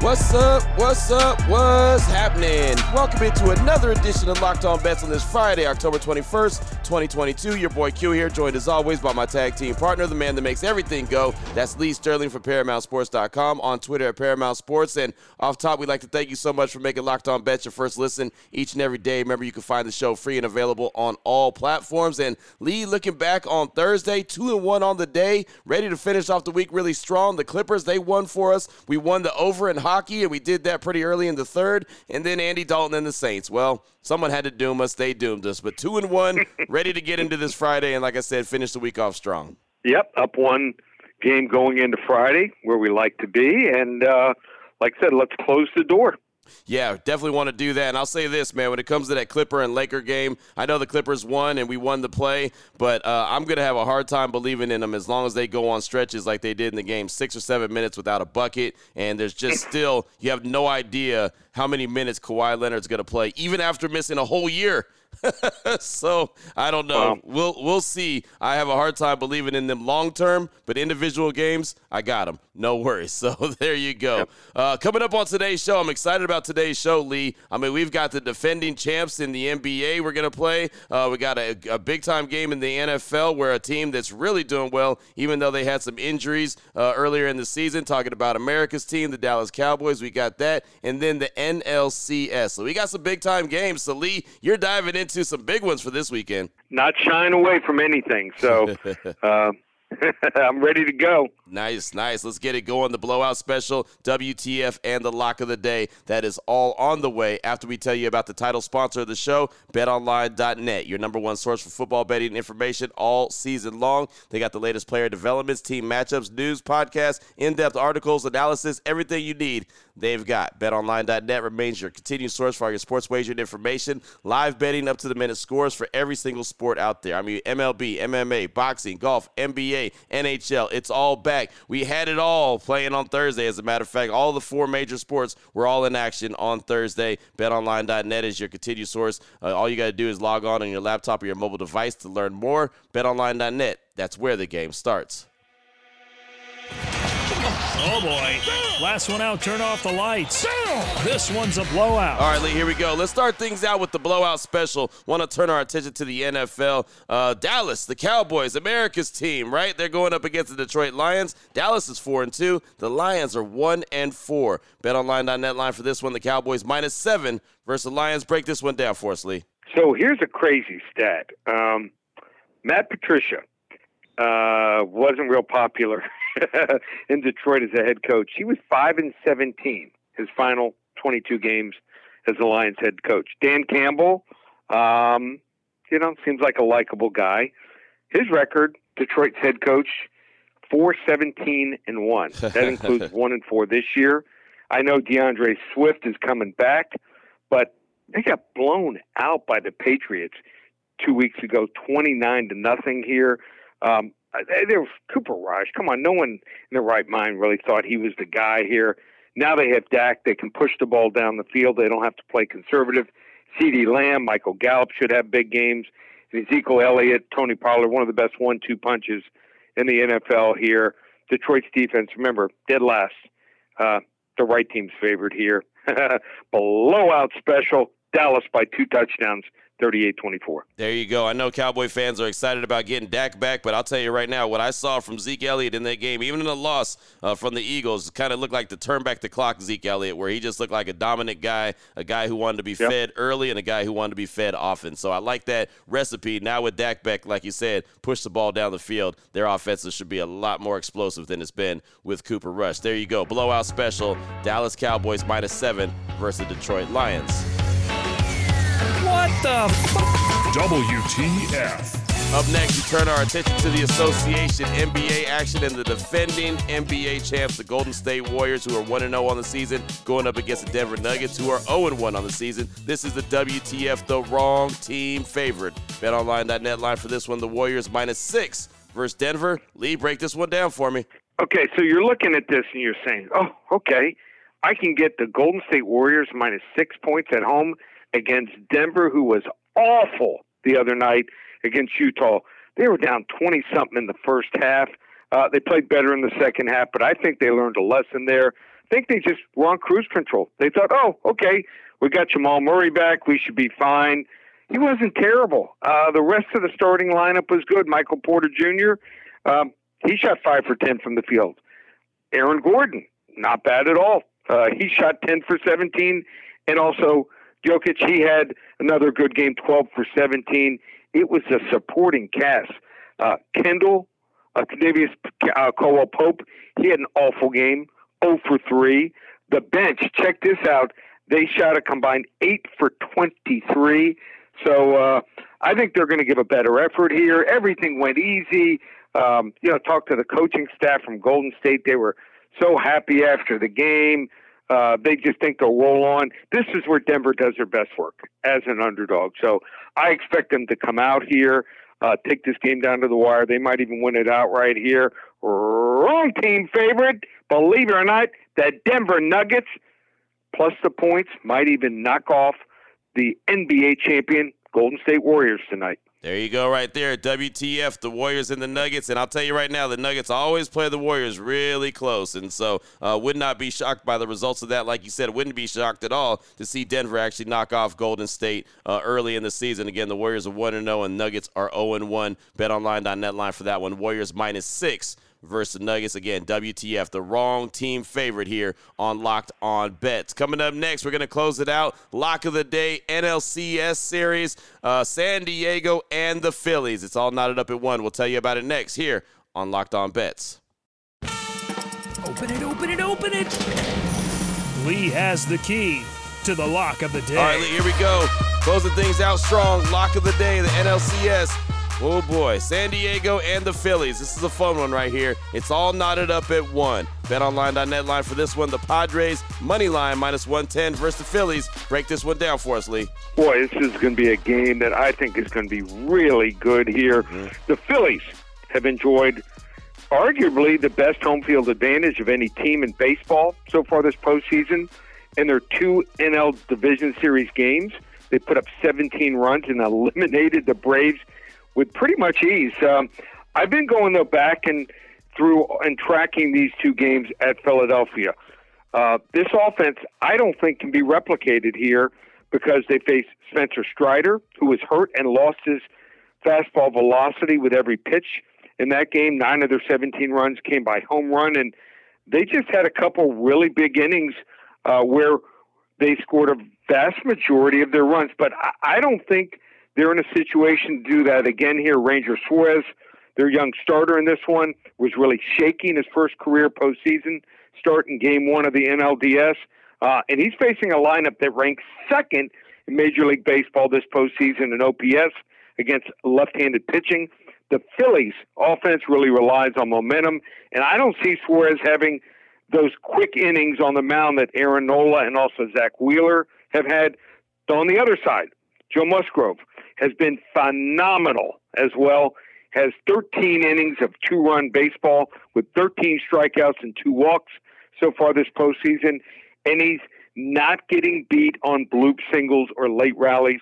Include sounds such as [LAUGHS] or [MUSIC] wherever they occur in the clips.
What's up? What's up? What's happening? Welcome into another edition of Locked On Bets on this Friday, October 21st, 2022. Your boy Q here, joined as always by my tag team partner, the man that makes everything go. That's Lee Sterling from ParamountSports.com on Twitter at Paramount Sports. And off top, we'd like to thank you so much for making Locked On Bets your first listen each and every day. Remember, you can find the show free and available on all platforms. And Lee, looking back on Thursday, two and one on the day, ready to finish off the week really strong. The Clippers, they won for us. We won the over and hockey, and we did that pretty early in the third. And then Andy Dalton and the Saints. Well, someone had to doom us. They doomed us. But two and one, [LAUGHS] ready to get into this Friday, and like I said, finish the week off strong. Yep, up one game going into Friday, where we like to be, and uh, like I said, let's close the door. Yeah, definitely want to do that. And I'll say this, man, when it comes to that Clipper and Laker game, I know the Clippers won and we won the play, but uh, I'm going to have a hard time believing in them as long as they go on stretches like they did in the game, six or seven minutes without a bucket. And there's just [LAUGHS] still, you have no idea how many minutes Kawhi Leonard's going to play, even after missing a whole year. [LAUGHS] so I don't know. We'll we'll see. I have a hard time believing in them long term, but individual games, I got them. No worries. [LAUGHS] So there you go. Yep. Uh, coming up on today's show, I'm excited about today's show, Lee. I mean, we've got the defending champs in the NBA. We're gonna play. Uh, we got a, a, big time game in the NFL where a team that's really doing well, even though they had some injuries uh, earlier in the season. Talking about America's team, the Dallas Cowboys. We got that, and then the NLCS. So we got some big time games. So Lee, you're diving into some big ones for this weekend. Not shying away from anything. So [LAUGHS] uh, [LAUGHS] I'm ready to go. Nice, nice. Let's get it going. The blowout special, WTF, and the lock of the day. That is all on the way after we tell you about the title sponsor of the show, betonline.net, your number one source for football betting information all season long. They got the latest player developments, team matchups, news, podcasts, in depth articles, analysis, everything you need. They've got betonline.net remains your continued source for all your sports wagering information, live betting up to the minute scores for every single sport out there. I mean, MLB, MMA, boxing, golf, NBA, NHL. It's all back back. We had it all playing on Thursday. As a matter of fact, all the four major sports were all in action on Thursday. BetOnline.net is your continued source. Uh, all you got to do is log on on your laptop or your mobile device to learn more. BetOnline.net. That's where the game starts. Oh boy. Last one out, turn off the lights. This one's a blowout. All right, Lee, here we go. Let's start things out with the blowout special. Want to turn our attention to the NFL. Uh, Dallas, the Cowboys, America's team, right? They're going up against the Detroit Lions. Dallas is 4 and 2. The Lions are 1 and 4. BetOnline.net line for this one. The Cowboys minus 7 versus the Lions. Break this one down for us, Lee. So here's a crazy stat. Um, Matt Patricia uh, wasn't real popular [LAUGHS] [LAUGHS] in Detroit as a head coach. He was five and seventeen his final twenty two games as the Lions head coach. Dan Campbell, um, you know, seems like a likable guy. His record, Detroit's head coach, four seventeen and one. That [LAUGHS] includes one and four this year. I know D'Andre Swift is coming back, but they got blown out by the Patriots two weeks ago, twenty nine to nothing here. Um, there was Cooper Rush. Come on, no one in their right mind really thought he was the guy here. Now they have Dak. They can push the ball down the field. They don't have to play conservative. CeeDee Lamb, Michael Gallup should have big games. Ezekiel Elliott, Tony Pollard, one of the best one-two punches in the NFL here. Detroit's defense, remember, dead last. Uh, the right team's favored here. [LAUGHS] Blowout special. Dallas by two touchdowns. 38-24. There you go. I know Cowboy fans are excited about getting Dak back, but I'll tell you right now, what I saw from Zeke Elliott in that game, even in the loss uh, from the Eagles, kind of looked like the turn back the clock Zeke Elliott, where he just looked like a dominant guy, a guy who wanted to be yep. fed early and a guy who wanted to be fed often. So I like that recipe. Now with Dak back, like you said, push the ball down the field. Their offenses should be a lot more explosive than it's been with Cooper Rush. There you go. Blowout special. Dallas Cowboys minus seven versus Detroit Lions. What the f- WTF. Up next, we turn our attention to the association NBA action and the defending NBA champs, the Golden State Warriors, who are 1 0 on the season, going up against the Denver Nuggets, who are 0 1 on the season. This is the WTF, the wrong team favorite. BetOnline.net line for this one the Warriors minus six versus Denver. Lee, break this one down for me. Okay, so you're looking at this and you're saying, oh, okay, I can get the Golden State Warriors minus six points at home against Denver, who was awful the other night against Utah. They were down 20 something in the first half. Uh, they played better in the second half, but I think they learned a lesson there. I think they just were on cruise control. They thought, oh, okay, we got Jamal Murray back. We should be fine. He wasn't terrible. Uh, the rest of the starting lineup was good. Michael Porter Jr., um, he shot five for 10 from the field. Aaron Gordon, not bad at all. Uh, he shot 10 for 17. And also, Jokic, he had another good game, 12 for 17. It was a supporting cast. Uh, Kendall, uh, Kentavious uh, Caldwell Pope, he had an awful game, 0 for 3. The bench, check this out. They shot a combined 8 for 23. So uh, I think they're going to give a better effort here. Everything went easy. Um, you know, talk to the coaching staff from Golden State. They were so happy after the game. Uh, they just think they'll roll on. This is where Denver does their best work as an underdog. So I expect them to come out here, uh, take this game down to the wire. They might even win it outright here. Wrong team favorite. Believe it or not, that Denver Nuggets plus the points might even knock off the NBA champion Golden State Warriors tonight. There you go, right there. WTF, the Warriors and the Nuggets. And I'll tell you right now, the Nuggets always play the Warriors really close. And so, uh, would not be shocked by the results of that. Like you said, wouldn't be shocked at all to see Denver actually knock off Golden State uh, early in the season. Again, the Warriors are 1 0, and Nuggets are 0 1. BetOnline.net line for that one. Warriors minus six versus Nuggets. Again, WTF, the wrong team favorite here on Locked On Bets. Coming up next, we're going to close it out. Lock of the day, NLCS series, uh, San Diego and the Phillies. It's all knotted up at one. We'll tell you about it next here on Locked On Bets. Open it, open it, open it. Lee has the key to the lock of the day. All right, Lee, here we go. Closing things out strong. Lock of the day, the NLCS. Oh boy, San Diego and the Phillies. This is a fun one right here. It's all knotted up at one. BetOnline.net line for this one. The Padres money line minus 110 versus the Phillies. Break this one down for us, Lee. Boy, this is going to be a game that I think is going to be really good here. Mm-hmm. The Phillies have enjoyed arguably the best home field advantage of any team in baseball so far this postseason. In their two NL Division Series games, they put up 17 runs and [LAUGHS] eliminated the Braves with pretty much ease. Um, I've been going though back and through and tracking these two games at Philadelphia. Uh, this offense, I don't think, can be replicated here because they face Spencer Strider, who was hurt and lost his fastball velocity with every pitch in that game. Nine of their 17 runs came by home run, and they just had a couple really big innings uh, where they scored a vast majority of their runs. But I, I don't think they're in a situation to do that again here. Ranger Suarez, their young starter in this one, was really shaking his first career postseason start in game one of the NLDS. Uh, and he's facing a lineup that ranks second in Major League Baseball this postseason in OPS against left handed pitching. The Phillies' offense really relies on momentum, and I don't see Suarez having those quick innings on the mound that Aaron Nola and also Zack Wheeler have had. On the other side, Joe Musgrove, has been phenomenal as well. Has 13 innings of two run baseball with 13 strikeouts and two walks so far this postseason. And he's not getting beat on bloop singles or late rallies.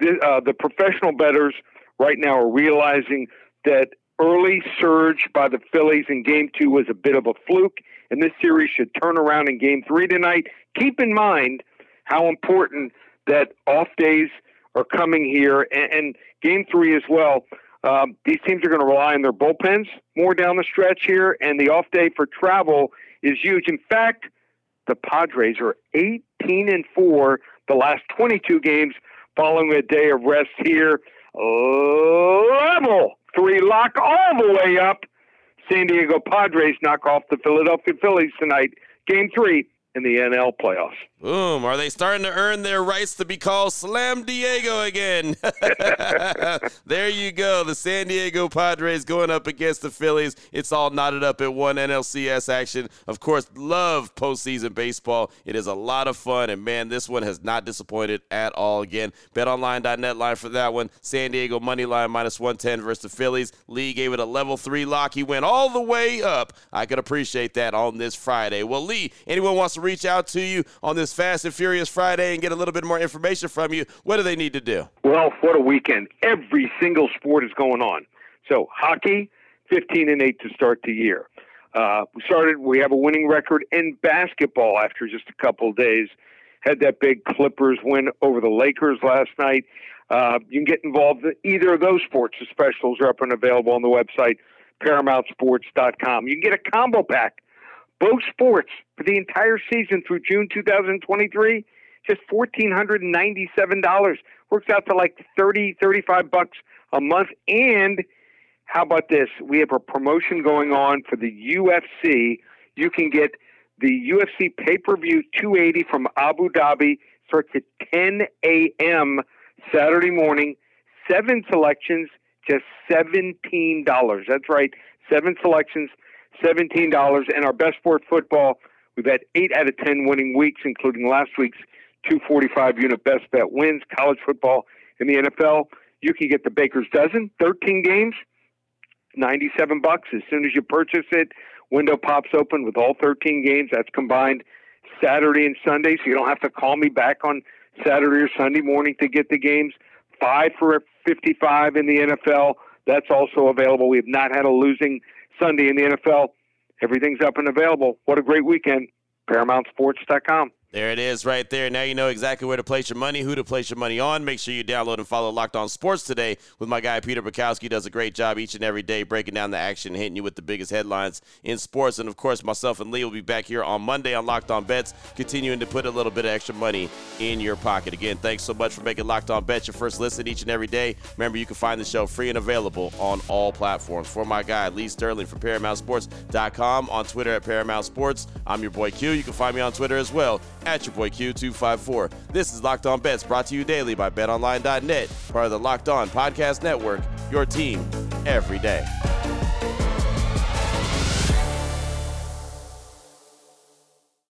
The, uh, the professional bettors right now are realizing that early surge by the Phillies in game two was a bit of a fluke, and this series should turn around in game three tonight. Keep in mind how important that off days are coming here, and, and game three as well. Um, these teams are going to rely on their bullpens more down the stretch here, and the off day for travel is huge. In fact, the Padres are 18 and four the last 22 games following a day of rest here. Level three lock all the way up. San Diego Padres knock off the Philadelphia Phillies tonight. Game three in the NL playoffs. Boom. Are they starting to earn their rights to be called Slam Diego again? [LAUGHS] there you go. The San Diego Padres going up against the Phillies. It's all knotted up in one NLCS action. Of course, love postseason baseball. It is a lot of fun. And man, this one has not disappointed at all again. BetOnline.net line for that one. San Diego money line minus 110 versus the Phillies. Lee gave it a level three lock. He went all the way up. I could appreciate that on this Friday. Well, Lee, anyone wants to reach out to you on this Fast and Furious Friday and get a little bit more information from you, what do they need to do? Well, what a weekend. Every single sport is going on. So, hockey, 15 and 8 to start the year. Uh, we started, we have a winning record in basketball after just a couple days. Had that big Clippers win over the Lakers last night. Uh, you can get involved in either of those sports. The specials are up and available on the website, ParamountSports.com. You can get a combo pack both sports for the entire season through June 2023, just $1,497. Works out to like 30, 35 bucks a month. And how about this? We have a promotion going on for the UFC. You can get the UFC pay per view 280 from Abu Dhabi. Starts at 10 a.m. Saturday morning. Seven selections, just $17. That's right, seven selections $17. And our best sport football, we've had eight out of 10 winning weeks, including last week's 245 unit best bet wins. College football in the NFL, you can get the Baker's dozen, 13 games, 97 bucks. As soon as you purchase it, window pops open with all 13 games. That's combined Saturday and Sunday, so you don't have to call me back on Saturday or Sunday morning to get the games. Five for 55 in the NFL. That's also available. We have not had a losing Sunday in the NFL. Everything's up and available. What a great weekend. ParamountSports.com. There it is right there. Now you know exactly where to place your money, who to place your money on. Make sure you download and follow Locked On Sports today with my guy Peter Bukowski. Does a great job each and every day breaking down the action, hitting you with the biggest headlines in sports. And of course, myself and Lee will be back here on Monday on Locked On Bets, continuing to put a little bit of extra money in your pocket. Again, thanks so much for making Locked On Bets your first listen each and every day. Remember, you can find the show free and available on all platforms. For my guy Lee Sterling from ParamountSports.com on Twitter at Paramount Sports. I'm your boy Q. You can find me on Twitter as well at your boy Q254. This is Locked On Bets brought to you daily by BetOnline.net, part of the Locked On Podcast Network, your team every day.